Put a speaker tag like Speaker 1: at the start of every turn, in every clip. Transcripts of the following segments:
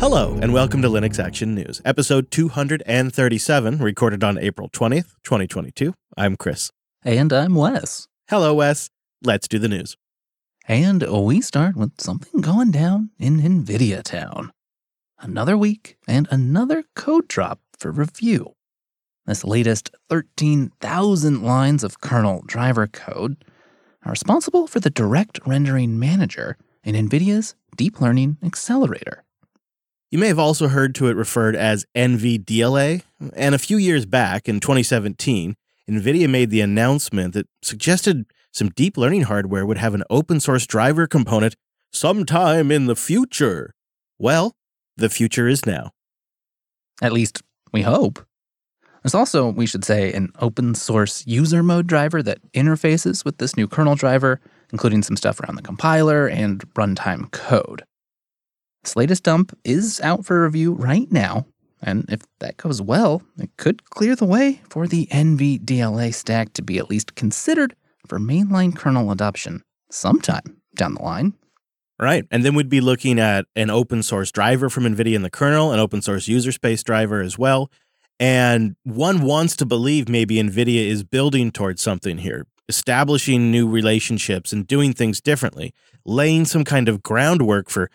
Speaker 1: Hello, and welcome to Linux Action News, episode 237, recorded on April 20th, 2022. I'm Chris.
Speaker 2: And I'm Wes.
Speaker 1: Hello, Wes. Let's do the news.
Speaker 2: And we start with something going down in NVIDIA Town. Another week and another code drop for review. This latest 13,000 lines of kernel driver code are responsible for the direct rendering manager in NVIDIA's Deep Learning Accelerator.
Speaker 1: You may have also heard to it referred as NVDLA, and a few years back in 2017, NVIDIA made the announcement that suggested some deep learning hardware would have an open source driver component sometime in the future. Well, the future is now.
Speaker 2: At least, we hope. There's also, we should say, an open source user mode driver that interfaces with this new kernel driver, including some stuff around the compiler and runtime code. This latest dump is out for review right now, and if that goes well, it could clear the way for the NVDLA stack to be at least considered for mainline kernel adoption sometime down the line.
Speaker 1: Right. And then we'd be looking at an open source driver from NVIDIA in the kernel, an open source user space driver as well. And one wants to believe maybe NVIDIA is building towards something here, establishing new relationships and doing things differently, laying some kind of groundwork for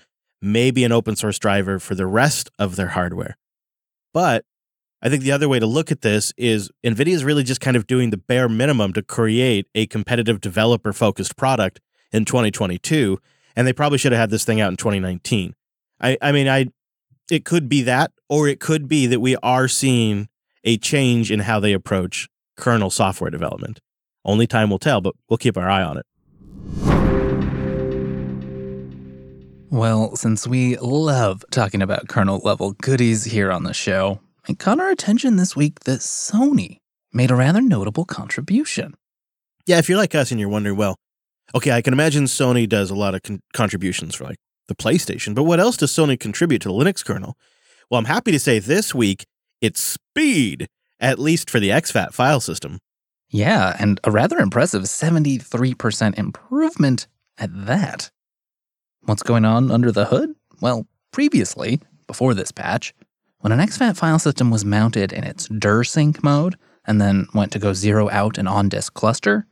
Speaker 1: maybe an open source driver for the rest of their hardware. But I think the other way to look at this is NVIDIA is really just kind of doing the bare minimum to create a competitive developer focused product in 2022. And they probably should have had this thing out in 2019. I, I mean, I it could be that, or it could be that we are seeing a change in how they approach kernel software development. Only time will tell, but we'll keep our eye on it.
Speaker 2: Well, since we love talking about kernel level goodies here on the show, it caught our attention this week that Sony made a rather notable contribution.
Speaker 1: Yeah, if you're like us and you're wondering, well, okay, I can imagine Sony does a lot of con- contributions for like the PlayStation, but what else does Sony contribute to the Linux kernel? Well, I'm happy to say this week it's speed, at least for the exFAT file system.
Speaker 2: Yeah, and a rather impressive 73% improvement at that. What's going on under the hood? Well, previously, before this patch, when an exFAT file system was mounted in its DIR-sync mode and then went to go zero out an on-disk cluster,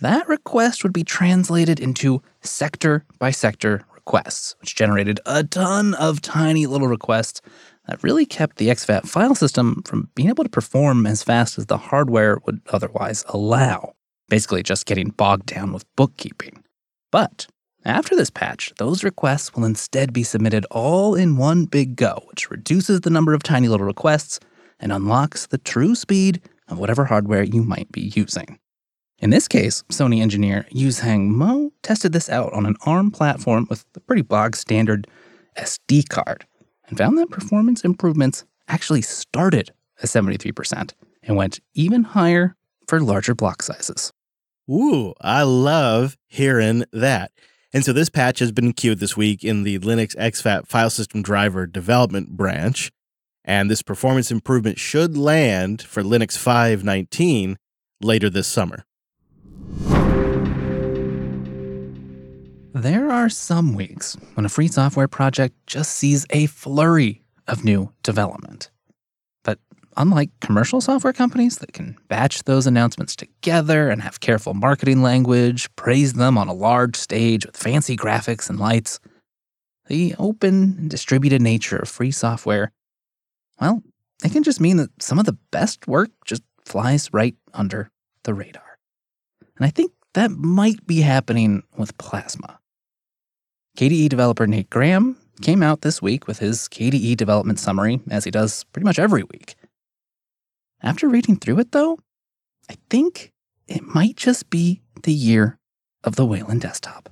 Speaker 2: that request would be translated into sector by sector requests, which generated a ton of tiny little requests that really kept the exFAT file system from being able to perform as fast as the hardware would otherwise allow, basically just getting bogged down with bookkeeping. But after this patch, those requests will instead be submitted all in one big go, which reduces the number of tiny little requests and unlocks the true speed of whatever hardware you might be using. In this case, Sony engineer Yuezhang Mo tested this out on an ARM platform with a pretty bog standard SD card and found that performance improvements actually started at 73% and went even higher for larger block sizes.
Speaker 1: Ooh, I love hearing that. And so this patch has been queued this week in the Linux exFAT file system driver development branch. And this performance improvement should land for Linux 5.19 later this summer.
Speaker 2: There are some weeks when a free software project just sees a flurry of new development. Unlike commercial software companies that can batch those announcements together and have careful marketing language, praise them on a large stage with fancy graphics and lights, the open and distributed nature of free software, well, it can just mean that some of the best work just flies right under the radar. And I think that might be happening with Plasma. KDE developer Nate Graham came out this week with his KDE development summary, as he does pretty much every week. After reading through it, though, I think it might just be the year of the Wayland desktop.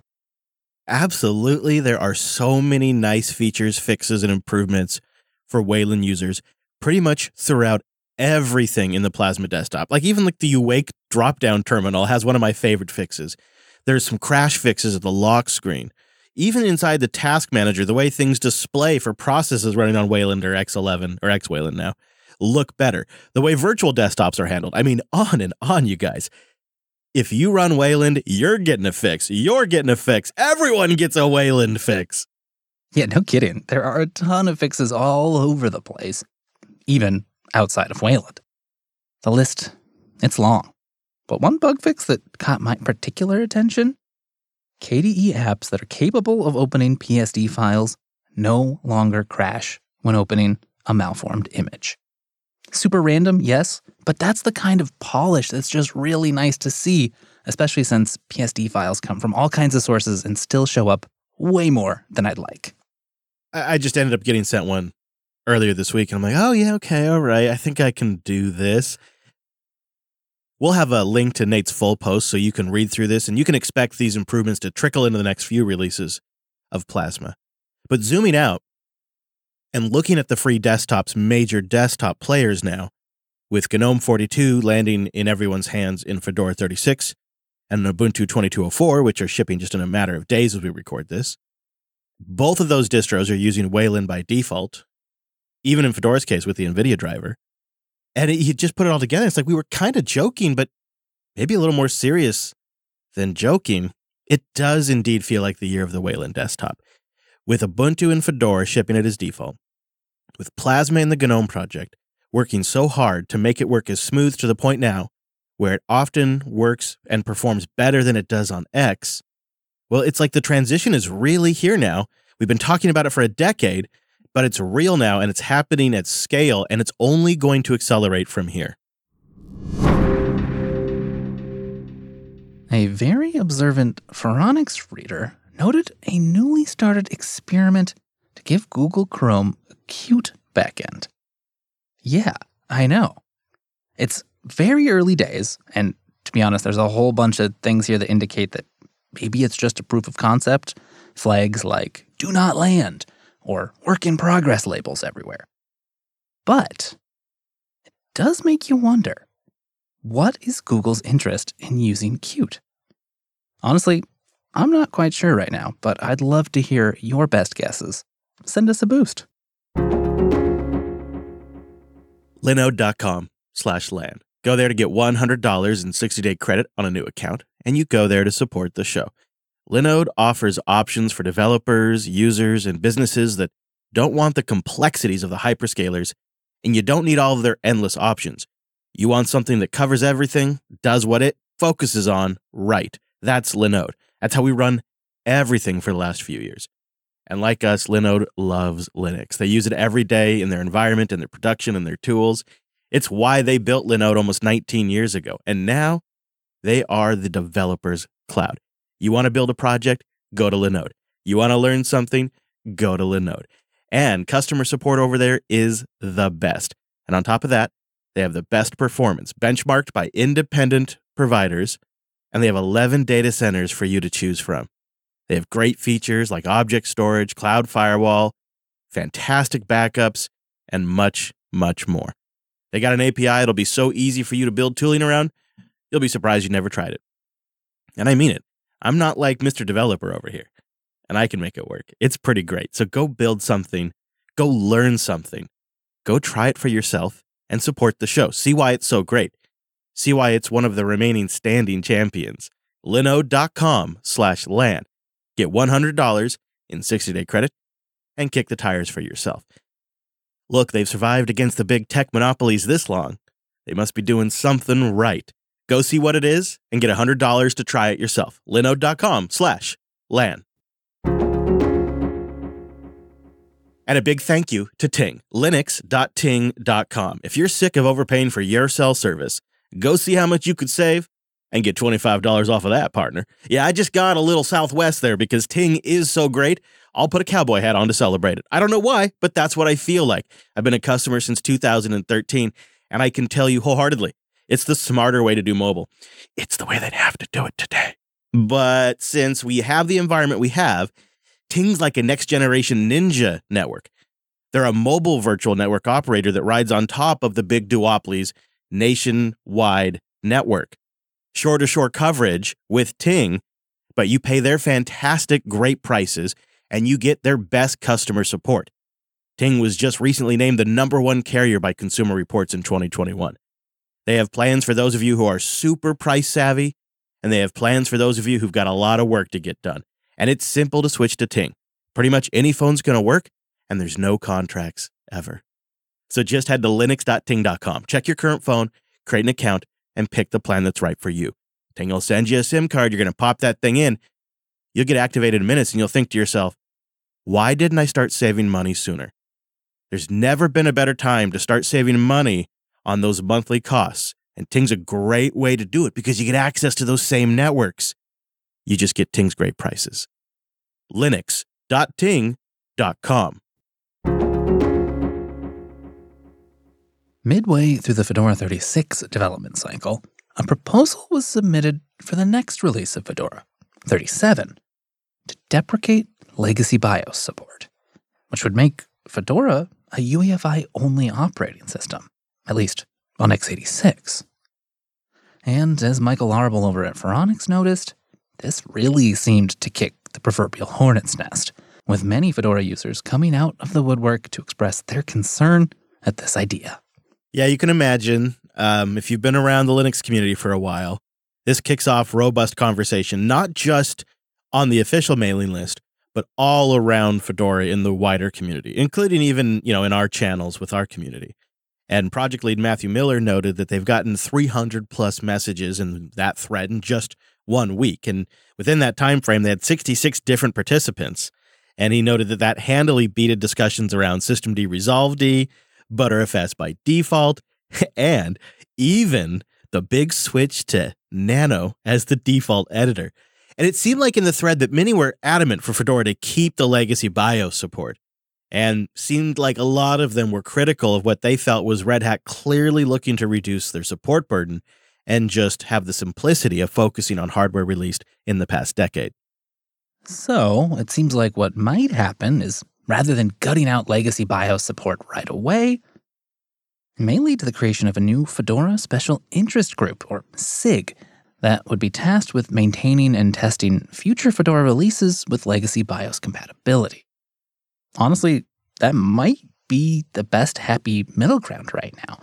Speaker 1: Absolutely. There are so many nice features, fixes, and improvements for Wayland users pretty much throughout everything in the Plasma desktop. Like even like the Yakuake drop-down terminal has one of my favorite fixes. There's some crash fixes at the lock screen. Even inside the task manager, the way things display for processes running on Wayland or X11 or X Wayland now look better. The way virtual desktops are handled. I mean, on and on, you guys. If you run Wayland, you're getting a fix. You're getting a fix. Everyone gets a Wayland fix.
Speaker 2: Yeah, no kidding. There are a ton of fixes all over the place, even outside of Wayland. The list, it's long. But one bug fix that caught my particular attention KDE apps that are capable of opening PSD files no longer crash when opening a malformed image. Super random, yes, but that's the kind of polish that's just really nice to see, especially since PSD files come from all kinds of sources and still show up way more than I'd like.
Speaker 1: I just ended up getting sent one earlier this week, and I'm like, oh yeah, okay, all right, I think I can do this. We'll have a link to Nate's full post so you can read through this, and you can expect these improvements to trickle into the next few releases of Plasma. But zooming out and looking at the free desktop's major desktop players now, with GNOME 42 landing in everyone's hands in Fedora 36 and Ubuntu 2204, which are shipping just in a matter of days as we record this. Both of those distros are using Wayland by default, even in Fedora's case with the NVIDIA driver. And it, you just put it all together. It's like we were kind of joking, but maybe a little more serious than joking. It does indeed feel like the year of the Wayland desktop. With Ubuntu and Fedora shipping it as default, with Plasma and the GNOME project working so hard to make it work as smooth to the point now where it often works and performs better than it does on X, well, it's like the transition is really here now. We've been talking about it for a decade, but it's real now and it's happening at scale and it's only going to accelerate from here.
Speaker 2: A very observant Phoronix reader noted a newly started experiment to give Google Chrome a Qt backend. Yeah, I know. It's very early days, and to be honest, there's a whole bunch of things here that indicate that maybe it's just a proof of concept. Flags like do not land or work in progress labels everywhere. But it does make you wonder what is Google's interest in using Qt? Honestly, I'm not quite sure right now, but I'd love to hear your best guesses. Send us a boost.
Speaker 1: linode.com slash land. Go there to get $100 in 60-day credit on a new account, and you go there to support the show. Linode offers options for developers, users, and businesses that don't want the complexities of the hyperscalers, and you don't need all of their endless options. You want something that covers everything, does what it focuses on right. That's Linode. That's how we run everything for the last few years. And like us, Linode loves Linux. They use it every day in their environment, in their production, and their tools. It's why they built Linode almost 19 years ago. And now they are the developer's cloud. You want to build a project? Go to Linode. You want to learn something? Go to Linode. And customer support over there is the best. And on top of that, they have the best performance benchmarked by independent providers, and they have 11 data centers for you to choose from. They have great features like object storage, cloud firewall, fantastic backups, and much, much more. They got an API that'll be so easy for you to build tooling around, you'll be surprised you never tried it. And I mean it. I'm not like Mr. Developer over here, and I can make it work. It's pretty great. So go build something, go learn something, go try it for yourself, and support the show. See why it's so great. See why it's one of the remaining standing champions. Linode.com slash LAN. Get $100 in 60 day credit and kick the tires for yourself. Look, they've survived against the big tech monopolies this long. They must be doing something right. Go see what it is and get $100 to try it yourself. Linode.com slash LAN. And a big thank you to Ting, linux.ting.com. If you're sick of overpaying for your cell service, go see how much you could save and get $25 off of that, partner. Yeah, I just got a little southwest there because Ting is so great. I'll put a cowboy hat on to celebrate it. I don't know why, but that's what I feel like. I've been a customer since 2013, and I can tell you wholeheartedly, it's the smarter way to do mobile. It's the way they'd have to do it today. But since we have the environment we have, Ting's like a next generation ninja network. They're a mobile virtual network operator that rides on top of the big duopolies nationwide network. Shore to shore coverage with Ting, but you pay their fantastic, great prices and you get their best customer support. Ting was just recently named the number one carrier by Consumer Reports in 2021. They have plans for those of you who are super price savvy, and they have plans for those of you who've got a lot of work to get done. And it's simple to switch to Ting. Pretty much any phone's going to work, and there's no contracts ever. So just head to linux.ting.com, check your current phone, create an account, and pick the plan that's right for you. Ting will send you a SIM card. You're going to pop that thing in. You'll get activated in minutes, and you'll think to yourself, why didn't I start saving money sooner? There's never been a better time to start saving money on those monthly costs. And Ting's a great way to do it because you get access to those same networks. You just get Ting's great prices. Linux.ting.com.
Speaker 2: Midway through the Fedora 36 development cycle, a proposal was submitted for the next release of Fedora, 37, to deprecate legacy BIOS support, which would make Fedora a UEFI only operating system, at least on x86. And as Michael Larabel over at Phoronix noticed, this really seemed to kick the proverbial hornet's nest, with many Fedora users coming out of the woodwork to express their concern at this idea.
Speaker 1: Yeah, you can imagine um, if you've been around the Linux community for a while, this kicks off robust conversation, not just on the official mailing list, but all around Fedora in the wider community, including even, you know, in our channels with our community. And project lead Matthew Miller noted that they've gotten 300 plus messages in that thread in just one week. And within that time frame, they had 66 different participants. And he noted that that handily beated discussions around systemd resolved, Btrfs by default, and even the big switch to Nano as the default editor. And it seemed like in the thread that many were adamant for Fedora to keep the legacy BIOS support and seemed like a lot of them were critical of what they felt was Red Hat clearly looking to reduce their support burden and just have the simplicity of focusing on hardware released in the past decade.
Speaker 2: So it seems like what might happen is rather than gutting out legacy BIOS support right away, may lead to the creation of a new Fedora Special Interest Group, or SIG, that would be tasked with maintaining and testing future Fedora releases with legacy BIOS compatibility honestly, that might be the best happy middle ground right now.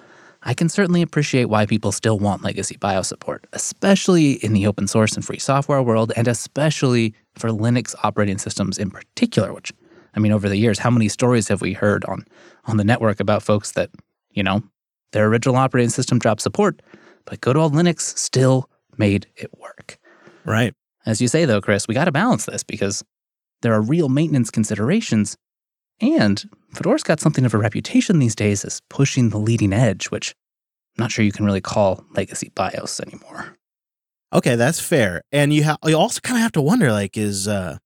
Speaker 2: I can certainly appreciate why people still want legacy BIOS support, especially in the open source and free software world, and especially for Linux operating systems in particular, which I mean, over the years, how many stories have we heard on on the network about folks that, you know, their original operating system dropped support, but good old Linux still made it work.
Speaker 1: Right.
Speaker 2: As you say though, Chris, we got to balance this because there are real maintenance considerations and Fedora's got something of a reputation these days as pushing the leading edge, which I'm not sure you can really call legacy BIOS anymore.
Speaker 1: Okay, that's fair. And you, ha- you also kind of have to wonder like, is uh,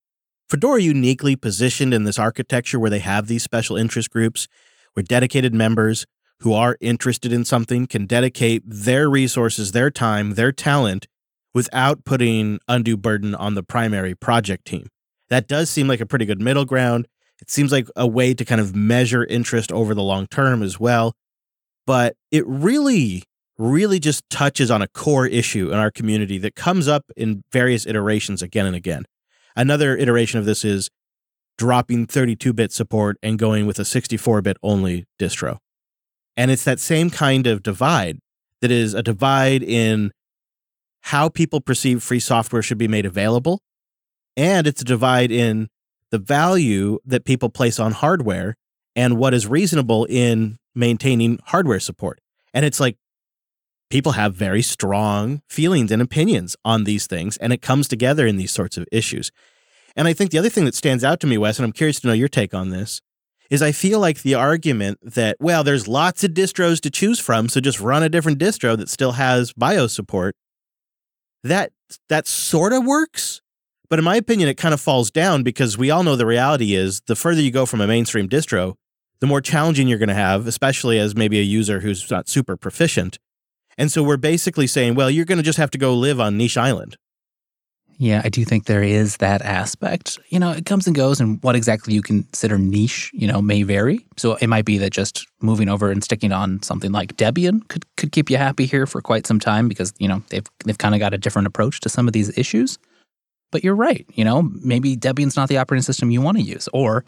Speaker 1: Fedora uniquely positioned in this architecture where they have these special interest groups where dedicated members who are interested in something can dedicate their resources, their time, their talent without putting undue burden on the primary project team? That does seem like a pretty good middle ground. It seems like a way to kind of measure interest over the long term as well. But it really, really just touches on a core issue in our community that comes up in various iterations again and again. Another iteration of this is dropping 32 bit support and going with a 64 bit only distro. And it's that same kind of divide that is a divide in how people perceive free software should be made available. And it's a divide in the value that people place on hardware and what is reasonable in maintaining hardware support. And it's like people have very strong feelings and opinions on these things, and it comes together in these sorts of issues. And I think the other thing that stands out to me, Wes, and I'm curious to know your take on this, is I feel like the argument that, well, there's lots of distros to choose from, so just run a different distro that still has BIOS support. That that sort of works, but in my opinion, it kind of falls down because we all know the reality is the further you go from a mainstream distro, the more challenging you're going to have, especially as maybe a user who's not super proficient. And so we're basically saying, well, you're going to just have to go live on niche island.
Speaker 2: Yeah, I do think there is that aspect. You know, it comes and goes, and what exactly you consider niche, you know, may vary. So it might be that just moving over and sticking on something like Debian could could keep you happy here for quite some time because you know they've they've kind of got a different approach to some of these issues. But you're right. You know, maybe Debian's not the operating system you want to use. Or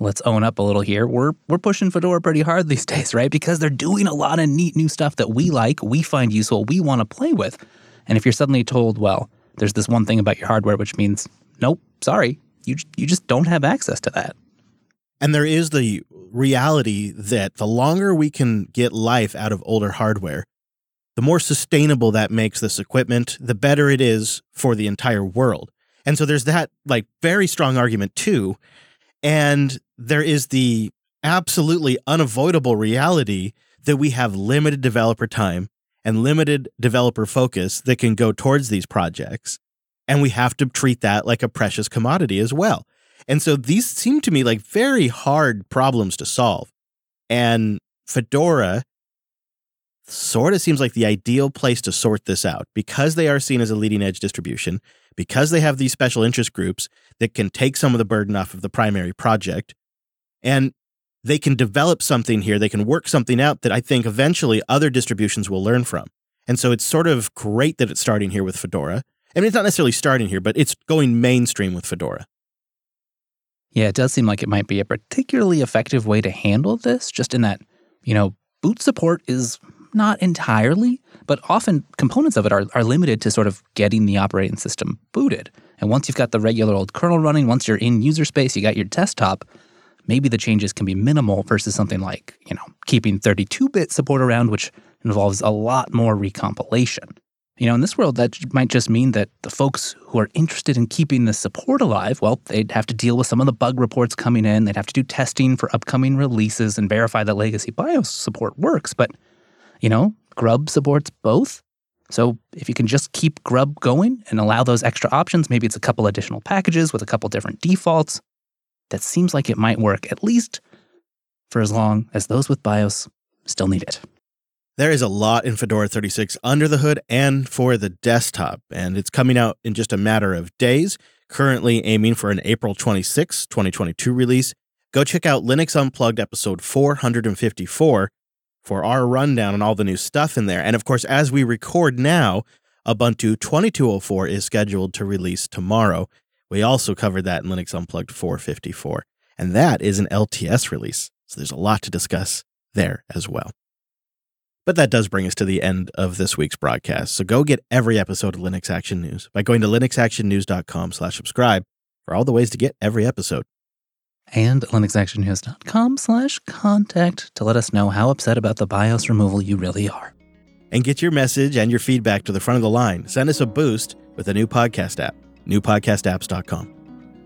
Speaker 2: let's own up a little here. We're we're pushing Fedora pretty hard these days, right? Because they're doing a lot of neat new stuff that we like, we find useful, we want to play with. And if you're suddenly told, well, there's this one thing about your hardware which means, nope, sorry, you you just don't have access to that.
Speaker 1: And there is the reality that the longer we can get life out of older hardware, the more sustainable that makes this equipment, the better it is for the entire world. And so there's that like very strong argument too. And there is the absolutely unavoidable reality that we have limited developer time and limited developer focus that can go towards these projects. And we have to treat that like a precious commodity as well. And so these seem to me like very hard problems to solve. And Fedora sort of seems like the ideal place to sort this out because they are seen as a leading edge distribution, because they have these special interest groups that can take some of the burden off of the primary project. And they can develop something here, they can work something out that I think eventually other distributions will learn from. And so it's sort of great that it's starting here with Fedora. I mean, it's not necessarily starting here, but it's going mainstream with Fedora.
Speaker 2: Yeah, it does seem like it might be a particularly effective way to handle this, just in that, you know, boot support is not entirely, but often components of it are, are limited to sort of getting the operating system booted. And once you've got the regular old kernel running, once you're in user space, you got your desktop, maybe the changes can be minimal versus something like, you know, keeping 32-bit support around, which involves a lot more recompilation. You know, in this world, that might just mean that the folks who are interested in keeping the support alive, well, they'd have to deal with some of the bug reports coming in. They'd have to do testing for upcoming releases and verify that legacy BIOS support works. But, you know, Grub supports both. So if you can just keep Grub going and allow those extra options, maybe it's a couple additional packages with a couple different defaults, that seems like it might work, at least for as long as those with BIOS still need it.
Speaker 1: There is a lot in Fedora 36 under the hood and for the desktop, and it's coming out in just a matter of days. Currently aiming for an April 26, 2022 release. Go check out Linux Unplugged episode 454 for our rundown on all the new stuff in there. And of course, as we record now, Ubuntu 2204 is scheduled to release tomorrow. We also covered that in Linux Unplugged 454, and that is an LTS release. So there's a lot to discuss there as well. But that does bring us to the end of this week's broadcast. So go get every episode of Linux Action News by going to linuxactionnews.com slash subscribe for all the ways to get every episode.
Speaker 2: And linuxactionnews.com slash contact to let us know how upset about the BIOS removal you really are.
Speaker 1: And get your message and your feedback to the front of the line. Send us a boost with a new podcast app, newpodcastapps.com.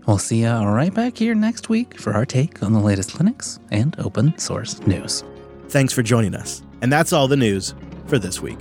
Speaker 2: We'll see you right back here next week for our take on the latest Linux and open source news.
Speaker 1: Thanks for joining us. And that's all the news for this week.